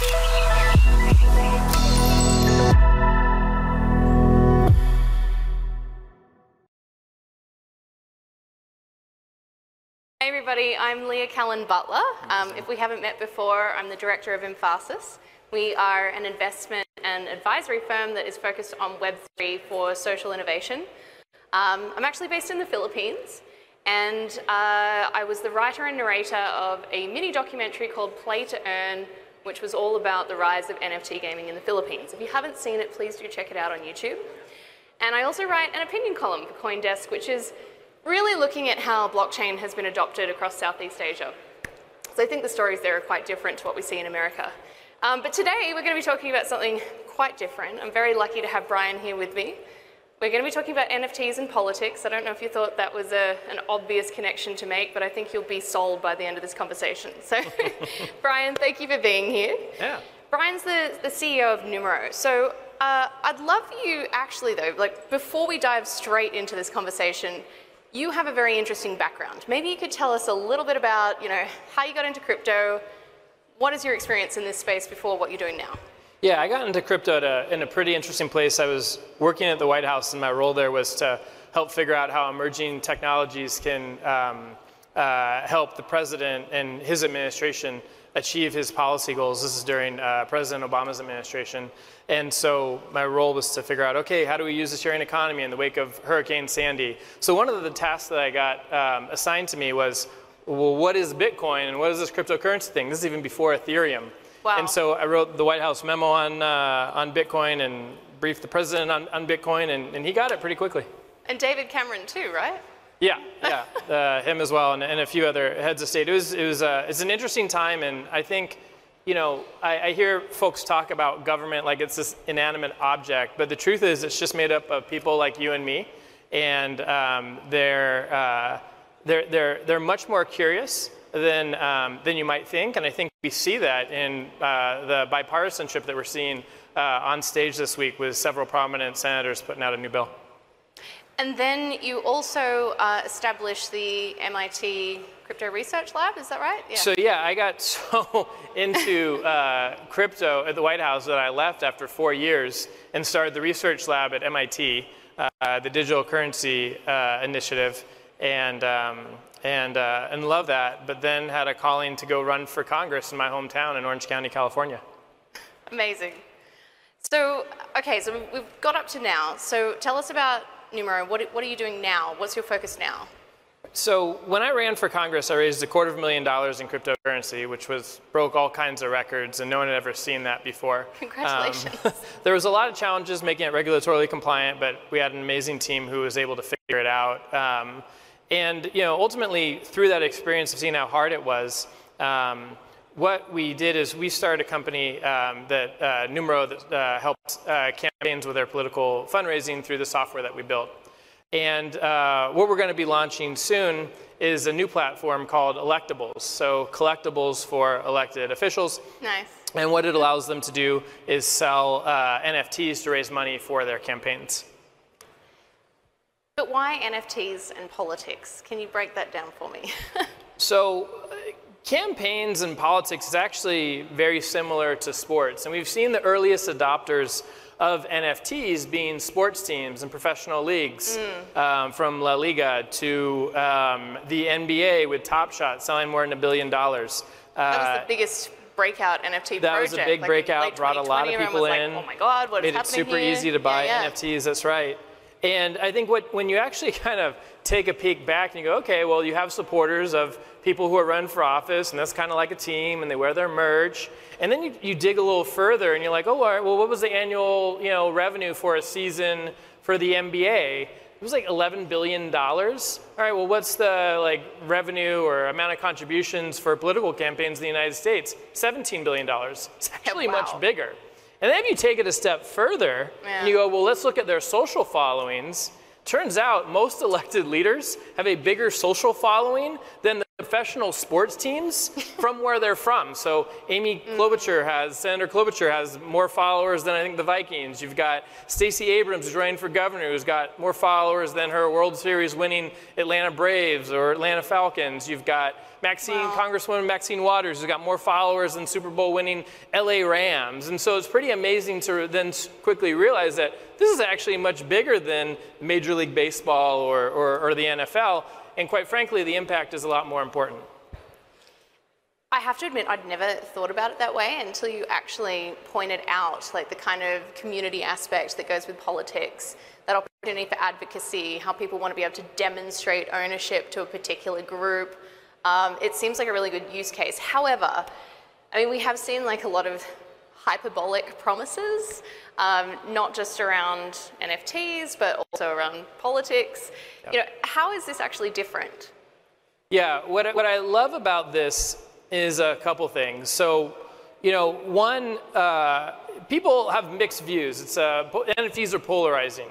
Hey everybody, I'm Leah Callon Butler. Um, if we haven't met before, I'm the director of Emfarsis. We are an investment and advisory firm that is focused on Web3 for social innovation. Um, I'm actually based in the Philippines, and uh, I was the writer and narrator of a mini documentary called Play to Earn, which was all about the rise of NFT gaming in the Philippines. If you haven't seen it, please do check it out on YouTube. And I also write an opinion column for Coindesk, which is really looking at how blockchain has been adopted across Southeast Asia. So I think the stories there are quite different to what we see in America. Um, but today we're going to be talking about something quite different. I'm very lucky to have Brian here with me. We're going to be talking about NFTs and politics. I don't know if you thought that was a, an obvious connection to make, but I think you'll be sold by the end of this conversation. So, Brian, thank you for being here. Yeah. Brian's the, the CEO of Numero. So, uh, I'd love you, actually, though, like before we dive straight into this conversation, you have a very interesting background. Maybe you could tell us a little bit about, you know, how you got into crypto. What is your experience in this space before what you're doing now? Yeah, I got into crypto in a pretty interesting place. I was working at the White House, and my role there was to help figure out how emerging technologies can um, uh, help the president and his administration achieve his policy goals. This is during uh, President Obama's administration. And so my role was to figure out, okay, how do we use the sharing economy in the wake of Hurricane Sandy? So one of the tasks that I got um, assigned to me was, well, what is Bitcoin and what is this cryptocurrency thing? This is even before Ethereum. Wow. And so I wrote the White House memo on, uh, on Bitcoin and briefed the president on, on Bitcoin, and, and he got it pretty quickly. And David Cameron too, right? Yeah, yeah, uh, him as well, and, and, a few other heads of state. It was, it was, uh, it's an interesting time, and I think you know, I, I, hear folks talk about government like it's this inanimate object, but the truth is it's just made up of people like you and me, and um, they're, uh, they're, they're, they're much more curious than, um, than you might think, and I think we see that in uh, the bipartisanship that we're seeing uh, on stage this week with several prominent senators putting out a new bill. And then you also uh, established the MIT Crypto Research Lab, is that right? Yeah. So yeah, I got so into uh, crypto at the White House that I left after four years and started the research lab at MIT, uh, the Digital Currency uh, Initiative, and um, and uh, and love that. But then had a calling to go run for Congress in my hometown in Orange County, California. Amazing. So okay, so we've got up to now. So tell us about Numero, what, what are you doing now? What's your focus now? So when I ran for Congress, I raised a quarter of a million dollars in cryptocurrency, which was broke all kinds of records, and no one had ever seen that before. Congratulations. Um, there was a lot of challenges making it regulatorily compliant, but we had an amazing team who was able to figure it out. Um, and you know, ultimately, through that experience of seeing how hard it was, um, what we did is we started a company um, that uh, Numero that uh, helped uh, campaigns with their political fundraising through the software that we built. And uh, what we're going to be launching soon is a new platform called Electables. So collectibles for elected officials. Nice. And what it allows them to do is sell uh, NFTs to raise money for their campaigns. But why NFTs and politics? Can you break that down for me? so campaigns and politics is actually very similar to sports. And we've seen the earliest adopters of NFTs being sports teams and professional leagues, mm. um, from La Liga to um, the NBA with Top Shot selling more than a billion dollars. Uh, that was the uh, biggest breakout NFT that project. was a big like breakout, brought a lot of people in. Like, oh my God, what made is it super here? easy to buy yeah, yeah. NFTs. That's right. And I think what, when you actually kind of take a peek back and you go, okay, well, you have supporters of people who are running for office, and that's kind of like a team, and they wear their merch. And then you, you dig a little further, and you're like, oh, all right, well, what was the annual you know, revenue for a season for the NBA? It was like $11 billion. All right, well, what's the like revenue or amount of contributions for political campaigns in the United States? $17 billion. It's actually wow. much bigger. And then if you take it a step further yeah. and you go, well, let's look at their social followings. Turns out most elected leaders have a bigger social following than the professional sports teams from where they're from. So Amy mm. Klobuchar has, Senator Klobuchar has more followers than I think the Vikings. You've got Stacey Abrams, who's running for governor, who's got more followers than her World Series winning Atlanta Braves or Atlanta Falcons. You've got Maxine, wow. Congresswoman Maxine Waters, who's got more followers than Super Bowl winning LA Rams. And so it's pretty amazing to then quickly realize that this is actually much bigger than Major League Baseball or, or, or the NFL. And quite frankly, the impact is a lot more important. I have to admit, I'd never thought about it that way until you actually pointed out like the kind of community aspect that goes with politics, that opportunity for advocacy, how people want to be able to demonstrate ownership to a particular group. Um, it seems like a really good use case. However, I mean, we have seen like a lot of hyperbolic promises, um, not just around NFTs, but also around politics. Yep. You know, how is this actually different? Yeah, what, what I love about this is a couple things. So, you know, one, uh, people have mixed views. It's uh, NFTs are polarizing.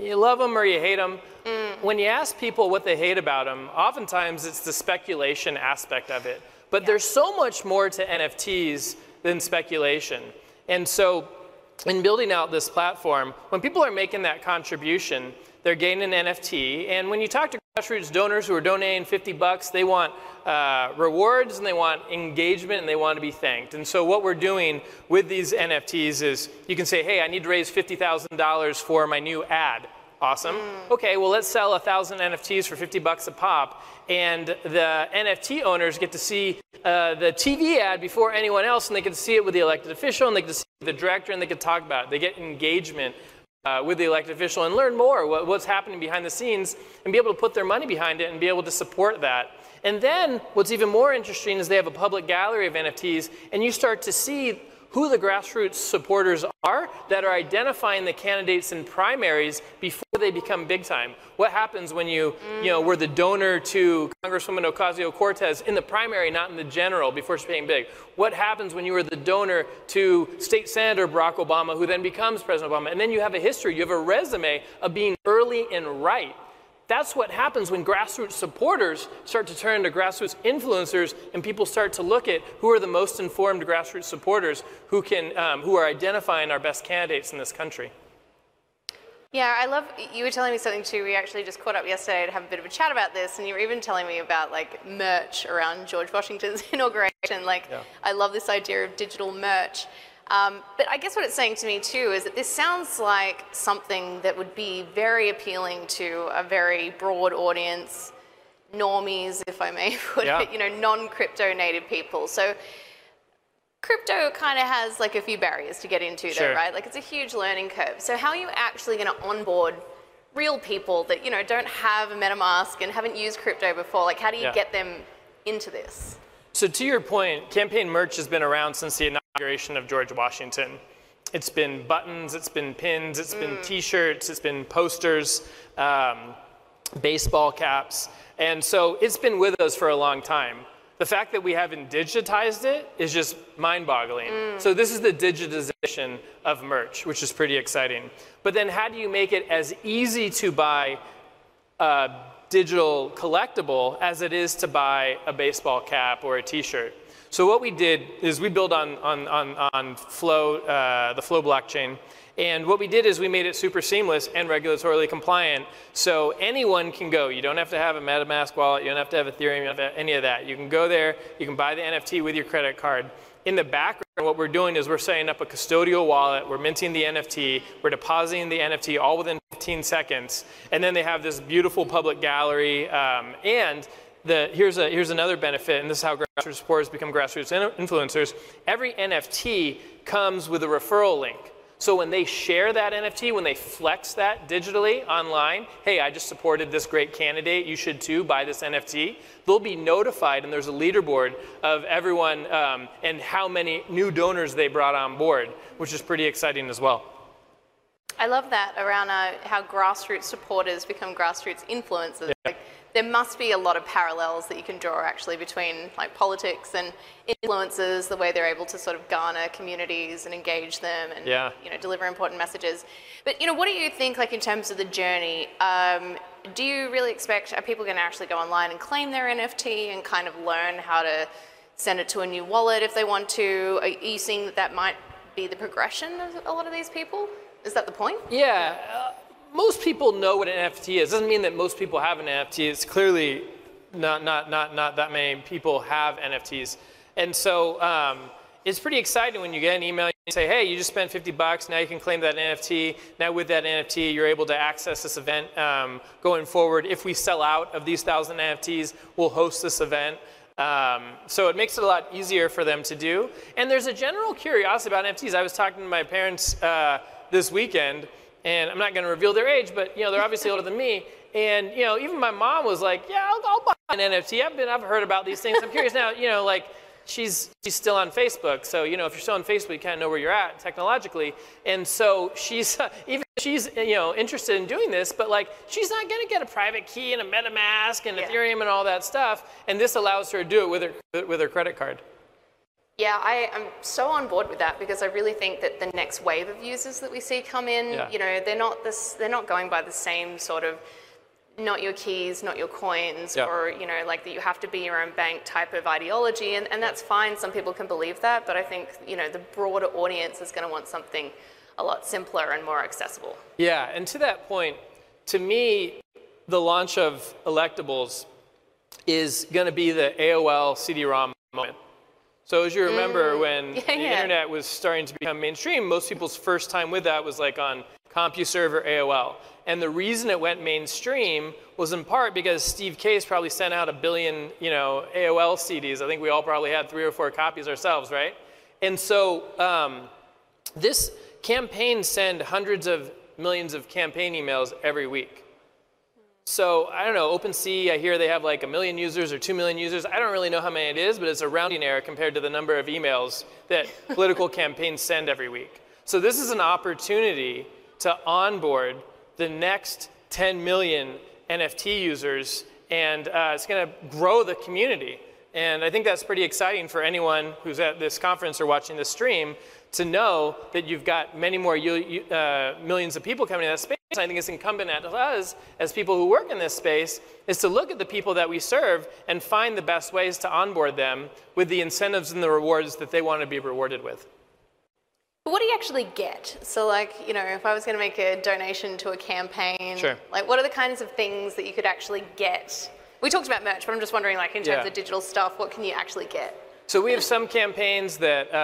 You love them or you hate them. Mm. When you ask people what they hate about them, oftentimes it's the speculation aspect of it. But yeah. there's so much more to NFTs than speculation. And so, in building out this platform, when people are making that contribution, they're gaining an NFT. And when you talk to grassroots donors who are donating 50 bucks, they want uh, rewards and they want engagement and they want to be thanked. And so what we're doing with these NFTs is you can say, hey, I need to raise $50,000 for my new ad. Awesome. Mm. Okay, well, let's sell a thousand NFTs for 50 bucks a pop. And the NFT owners get to see uh, the TV ad before anyone else, and they can see it with the elected official, and they can see the director, and they can talk about it. They get engagement uh, with the elected official and learn more what, what's happening behind the scenes and be able to put their money behind it and be able to support that. And then what's even more interesting is they have a public gallery of NFTs, and you start to see who the grassroots supporters are that are identifying the candidates in primaries before they become big time. What happens when you, mm. you know, were the donor to Congresswoman Ocasio-Cortez in the primary, not in the general, before she became big? What happens when you were the donor to State Senator Barack Obama, who then becomes President Obama? And then you have a history, you have a resume of being early and right that's what happens when grassroots supporters start to turn into grassroots influencers and people start to look at who are the most informed grassroots supporters who, can, um, who are identifying our best candidates in this country. Yeah, I love, you were telling me something too. We actually just caught up yesterday to have a bit of a chat about this, and you were even telling me about like merch around George Washington's inauguration. Like, yeah. I love this idea of digital merch. Um, but I guess what it's saying to me too is that this sounds like something that would be very appealing to a very broad audience, normies, if I may put yeah. it, you know, non-crypto native people. So crypto kind of has like a few barriers to get into sure. though, right? Like it's a huge learning curve. So how are you actually going to onboard real people that, you know, don't have a MetaMask and haven't used crypto before? Like how do you yeah. get them into this? So to your point, campaign merch has been around since the inauguration of George Washington. It's been buttons, it's been pins, it's mm. been t-shirts, it's been posters, um, baseball caps. And so it's been with us for a long time. The fact that we haven't digitized it is just mind-boggling. Mm. So this is the digitization of merch, which is pretty exciting. But then how do you make it as easy to buy a digital collectible as it is to buy a baseball cap or a t-shirt. So what we did is we built on, on, on, on Flow, uh, the Flow blockchain. And what we did is we made it super seamless and regulatorily compliant. So anyone can go. You don't have to have a MetaMask wallet. You don't have to have Ethereum. You don't have any of that. You can go there. You can buy the NFT with your credit card. In the background, what we're doing is we're setting up a custodial wallet. We're minting the NFT. We're depositing the NFT all within 15 seconds. And then they have this beautiful public gallery. Um, and the, here's, a, here's another benefit, and this is how grassroots supporters become grassroots influencers. Every NFT comes with a referral link. So when they share that NFT, when they flex that digitally online, hey, I just supported this great candidate, you should too buy this NFT, they'll be notified and there's a leaderboard of everyone um, and how many new donors they brought on board, which is pretty exciting as well. I love that around uh, how grassroots supporters become grassroots influencers. Yeah. Like, there must be a lot of parallels that you can draw actually between like politics and influencers, the way they're able to sort of garner communities and engage them and Yeah. you know deliver important messages. But you know, what do you think like in terms of the journey? Um, do you really expect are people going to actually go online and claim their NFT and kind of learn how to send it to a new wallet if they want to? Are you seeing that that might be the progression of a lot of these people? Is that the point? Yeah, uh, most people know what an NFT is. Doesn't mean that most people have an NFT. It's clearly not not not not that many people have NFTs, and so um, it's pretty exciting when you get an email and say, "Hey, you just spent 50 bucks. Now you can claim that NFT. Now with that NFT, you're able to access this event um, going forward. If we sell out of these thousand NFTs, we'll host this event." Um, so it makes it a lot easier for them to do. And there's a general curiosity about NFTs. I was talking to my parents uh, this weekend, and I'm not going to reveal their age, but you know they're obviously older than me. And you know, even my mom was like, "Yeah, I'll, I'll buy an NFT. I've been, I've heard about these things. I'm curious now. You know, like." She's, she's still on Facebook, so you know if you're still on Facebook, you kind of know where you're at technologically, and so she's even she's you know interested in doing this, but like she's not going to get a private key and a MetaMask and Yeah. Ethereum and all that stuff, and this allows her to do it with her with her credit card. Yeah, I, I'm so on board with that because I really think that the next wave of users that we see come in, Yeah. you know, they're not this, they're not going by the same sort of not your keys, not your coins, Yeah. or you know, like that you have to be your own bank type of ideology, and, and that's fine. Some people can believe that, but I think you know the broader audience is going to want something a lot simpler and more accessible. Yeah, and to that point, to me, the launch of electables is going to be the AOL CD-ROM moment. So as you remember, when yeah, the yeah. internet was starting to become mainstream, most people's first time with that was like on CompuServe or AOL. And the reason it went mainstream was in part because Steve Case probably sent out a billion, you know, AOL CDs. I think we all probably had three or four copies ourselves, right? And so um, this campaign send hundreds of millions of campaign emails every week. So I don't know, OpenSea, I hear they have like a million users or two million users. I don't really know how many it is, but it's a rounding error compared to the number of emails that political campaigns send every week. So this is an opportunity to onboard the next 10 million NFT users, and uh, it's going to grow the community. And I think that's pretty exciting for anyone who's at this conference or watching this stream to know that you've got many more uh, millions of people coming in that space. I think it's incumbent on us as people who work in this space is to look at the people that we serve and find the best ways to onboard them with the incentives and the rewards that they want to be rewarded with. But what do you actually get? So, like, you know, if I was going to make a donation to a campaign, Sure. like, what are the kinds of things that you could actually get? We talked about merch, but I'm just wondering, like, in terms Yeah. of digital stuff, what can you actually get? So we have some campaigns that, uh,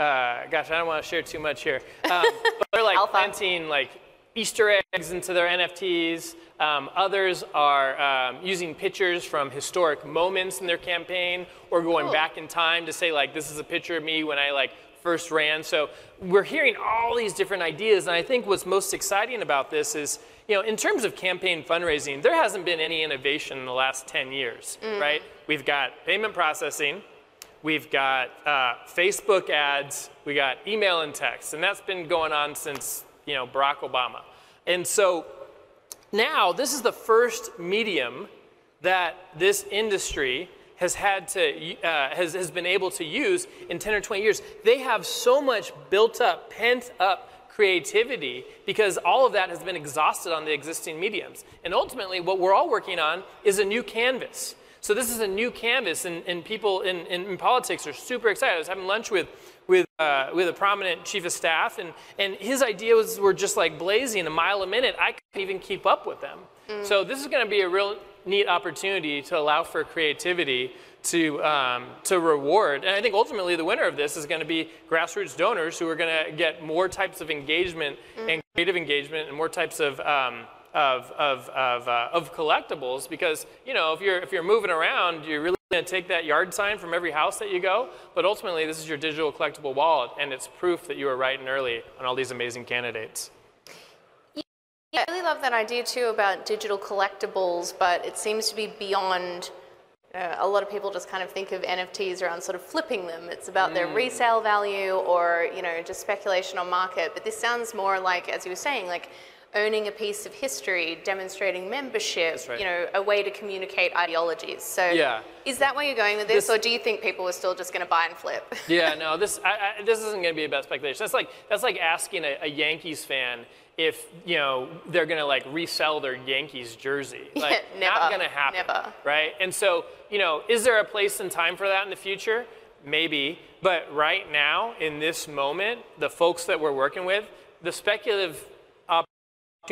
uh, gosh, I don't want to share too much here, um, but they're like Alpha. planting like Easter eggs into their NFTs. Um, others are um, using pictures from historic moments in their campaign, or going Cool. back in time to say like, this is a picture of me when I like first ran. So we're hearing all these different ideas, and I think what's most exciting about this is, you know, in terms of campaign fundraising, there hasn't been any innovation in the last 10 years, right? We've got payment processing. We've got uh, Facebook ads, we got email and text, and that's been going on since you know Barack Obama. And so now this is the first medium that this industry has had to uh, has, has been able to use in 10 or 20 years. They have so much built up, pent up creativity because all of that has been exhausted on the existing mediums. And ultimately, what we're all working on is a new canvas. So this is a new canvas, and, and people in, in, in politics are super excited. I was having lunch with with uh, with a prominent chief of staff, and and his ideas were just like blazing a mile a minute. I couldn't even keep up with them. So this is going to be a real neat opportunity to allow for creativity to um, to reward. And I think ultimately the winner of this is going to be grassroots donors who are going to get more types of engagement and creative engagement and more types of um, of, of, of, uh, of collectibles because you know if you're if you're moving around you're really going to take that yard sign from every house that you go but ultimately this is your digital collectible wallet and it's proof that you were right and early on all these amazing candidates Yeah, I really love that idea too about digital collectibles, but it seems to be beyond. Uh, a lot of people just kind of think of NFTs around sort of flipping them. It's about their resale value or you know just speculation on market. But this sounds more like, as you were saying, like owning a piece of history, demonstrating membership, right. you know, a way to communicate ideologies. So Yeah. is that where you're going with this, This- or do you think people are still just going to buy and flip? Yeah, no, this I, I, this isn't going to be about speculation. That's like that's like asking a, a Yankees fan if you know they're going to like resell their Yankees jersey. Like, never, not going to happen. never. Right? And so, you know, is there a place and time for that in the future? Maybe, but right now in this moment, the folks that we're working with, the speculative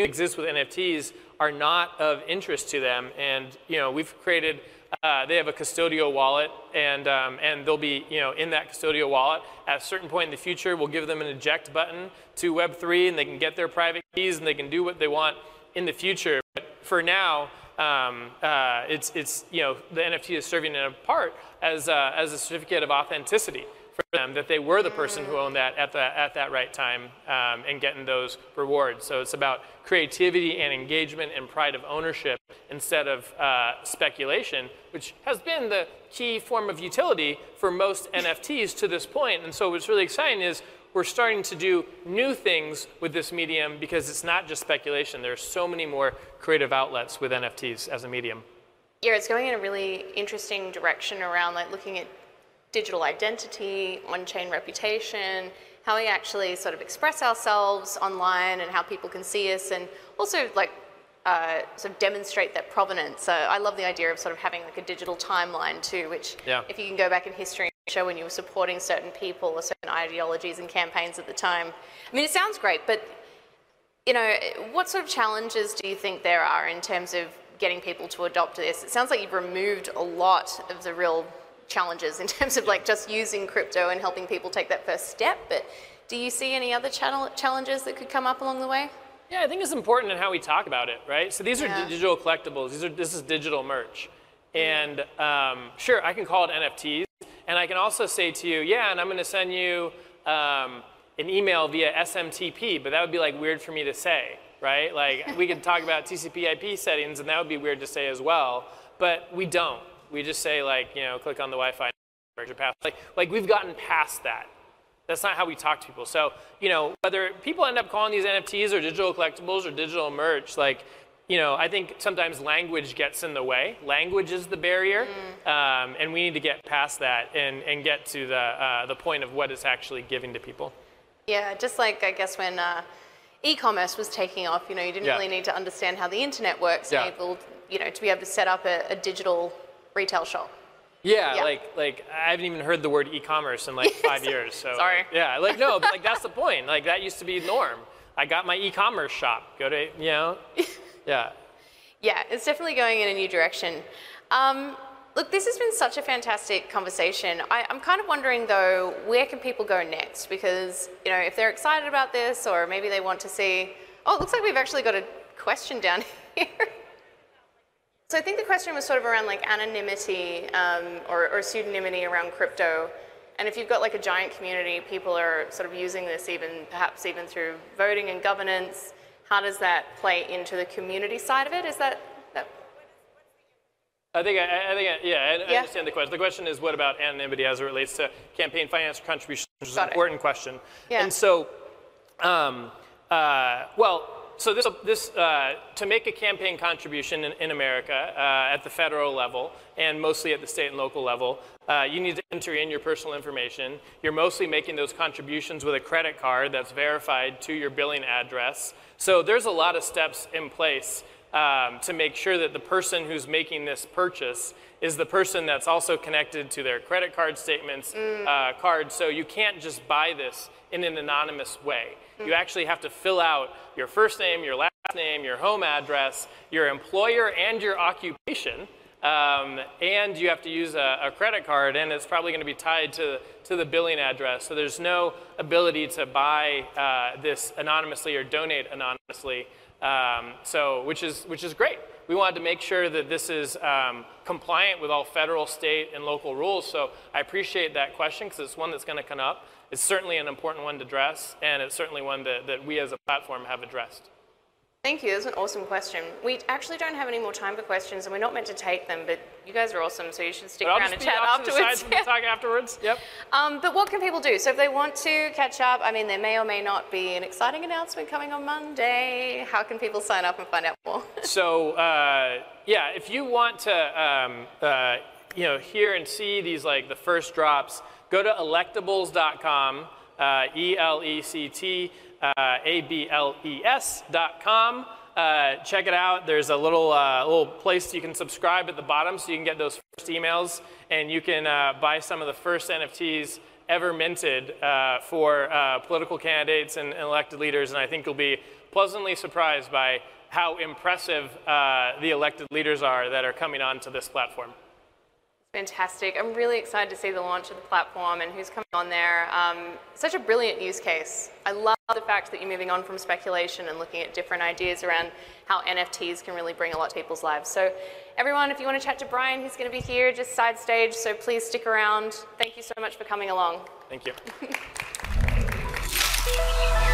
exists with NFTs are not of interest to them. And you know, we've created. Uh, they have a custodial wallet, and um, and they'll be you know in that custodial wallet at a certain point in the future. We'll give them an eject button to Web3, and they can get their private keys, and they can do what they want in the future. But for now, um, uh, it's it's you know the NFT is serving in a part as a, as a certificate of authenticity for them that they were the person who owned that at, the, at that right time um, and getting those rewards. So it's about creativity and engagement and pride of ownership instead of uh, speculation, which has been the key form of utility for most NFTs to this point. And so what's really exciting is we're starting to do new things with this medium because it's not just speculation. There's so many more creative outlets with NFTs as a medium. Yeah, it's going in a really interesting direction around like looking at digital identity, on-chain reputation, how we actually sort of express ourselves online and how people can see us and also like uh, sort of demonstrate that provenance. So I love the idea of sort of having like a digital timeline too, which Yeah. if you can go back in history and show when you were supporting certain people or certain ideologies and campaigns at the time. I mean, it sounds great, but you know, what sort of challenges do you think there are in terms of getting people to adopt this? It sounds like you've removed a lot of the real challenges in terms of like just using crypto and helping people take that first step. But do you see any other channel- challenges that could come up along the way? Yeah, I think it's important in how we talk about it, right? So these are Yeah. digital collectibles. These are this is digital merch, and um, sure, I can call it NFTs, and I can also say to you, yeah, and I'm going to send you um, an email via SMTP, but that would be like weird for me to say, right? Like we could talk about TCP/IP settings, and that would be weird to say as well, but we don't. We just say like, you know, click on the Wi-Fi, pass. Like, like we've gotten past that. That's not how we talk to people. So, you know, whether people end up calling these NFTs or digital collectibles or digital merch, like, you know, I think sometimes language gets in the way. Language is the barrier, um, and we need to get past that and, and get to the, uh, the point of what it's actually giving to people. Yeah, just like I guess when uh, e-commerce was taking off, you know, you didn't Yeah. really need to understand how the internet works Yeah. you know, to be able to set up a, a digital retail shop. Yeah, Yeah. like like I haven't even heard the word e-commerce in like five years. So Sorry. Yeah, like no, but like that's the point. Like that used to be norm. I got my e-commerce shop. Go to you know, yeah. Yeah, it's definitely going in a new direction. Um, look, this has been such a fantastic conversation. I, I'm kind of wondering though, where can people go next? Because you know, if they're excited about this, or maybe they want to see. Oh, it looks like we've actually got a question down here. So I think the question was sort of around like anonymity um, or, or pseudonymity around crypto. And if you've got like a giant community, people are sort of using this even perhaps even through voting and governance. How does that play into the community side of it? Is that, that I think I, I think I, yeah, I, I understand the question. The question is what about anonymity as it relates to campaign finance contributions, which is an important question. Yeah. And so, um, uh, well, so this this uh, to make a campaign contribution in, in America uh, at the federal level and mostly at the state and local level, uh, you need to enter in your personal information. You're mostly making those contributions with a credit card that's verified to your billing address. So there's a lot of steps in place um, to make sure that the person who's making this purchase is the person that's also connected to their credit card statements uh, card. So you can't just buy this in an anonymous way. You actually have to fill out your first name, your last name, your home address, your employer, and your occupation. Um, and you have to use a, a credit card, and it's probably going to be tied to, to the billing address. So there's no ability to buy uh, this anonymously or donate anonymously. Um, so, which is which is great. We wanted to make sure that this is um, compliant with all federal, state, and local rules. So I appreciate that question because it's one that's going to come up. It's certainly an important one to address, and it's certainly one that, that we as a platform have addressed. Thank you. That's an awesome question. We actually don't have any more time for questions, and we're not meant to take them, but you guys are awesome, so you should stick But around and chat off to the side afterwards. we talk afterwards. Yep. Um, but what can people do? So if they want to catch up, I mean, there may or may not be an exciting announcement coming on Monday. How can people sign up and find out more? So uh, yeah, if you want to um, uh, you know hear and see these like the first drops, go to electables.com, uh, E L E C T uh, A B L E S.com. Uh, check it out. There's a little uh, little place you can subscribe at the bottom, so you can get those first emails, and you can uh, buy some of the first NFTs ever minted uh, for uh, political candidates and, and elected leaders. And I think you'll be pleasantly surprised by how impressive uh, the elected leaders are that are coming onto this platform. Fantastic. I'm really excited to see the launch of the platform and who's coming on there. Um, such a brilliant use case. I love the fact that you're moving on from speculation and looking at different ideas around how NFTs can really bring a lot to people's lives. So, everyone, if you want to chat to Brian, he's going to be here just side stage, so please stick around. Thank you so much for coming along. Thank you.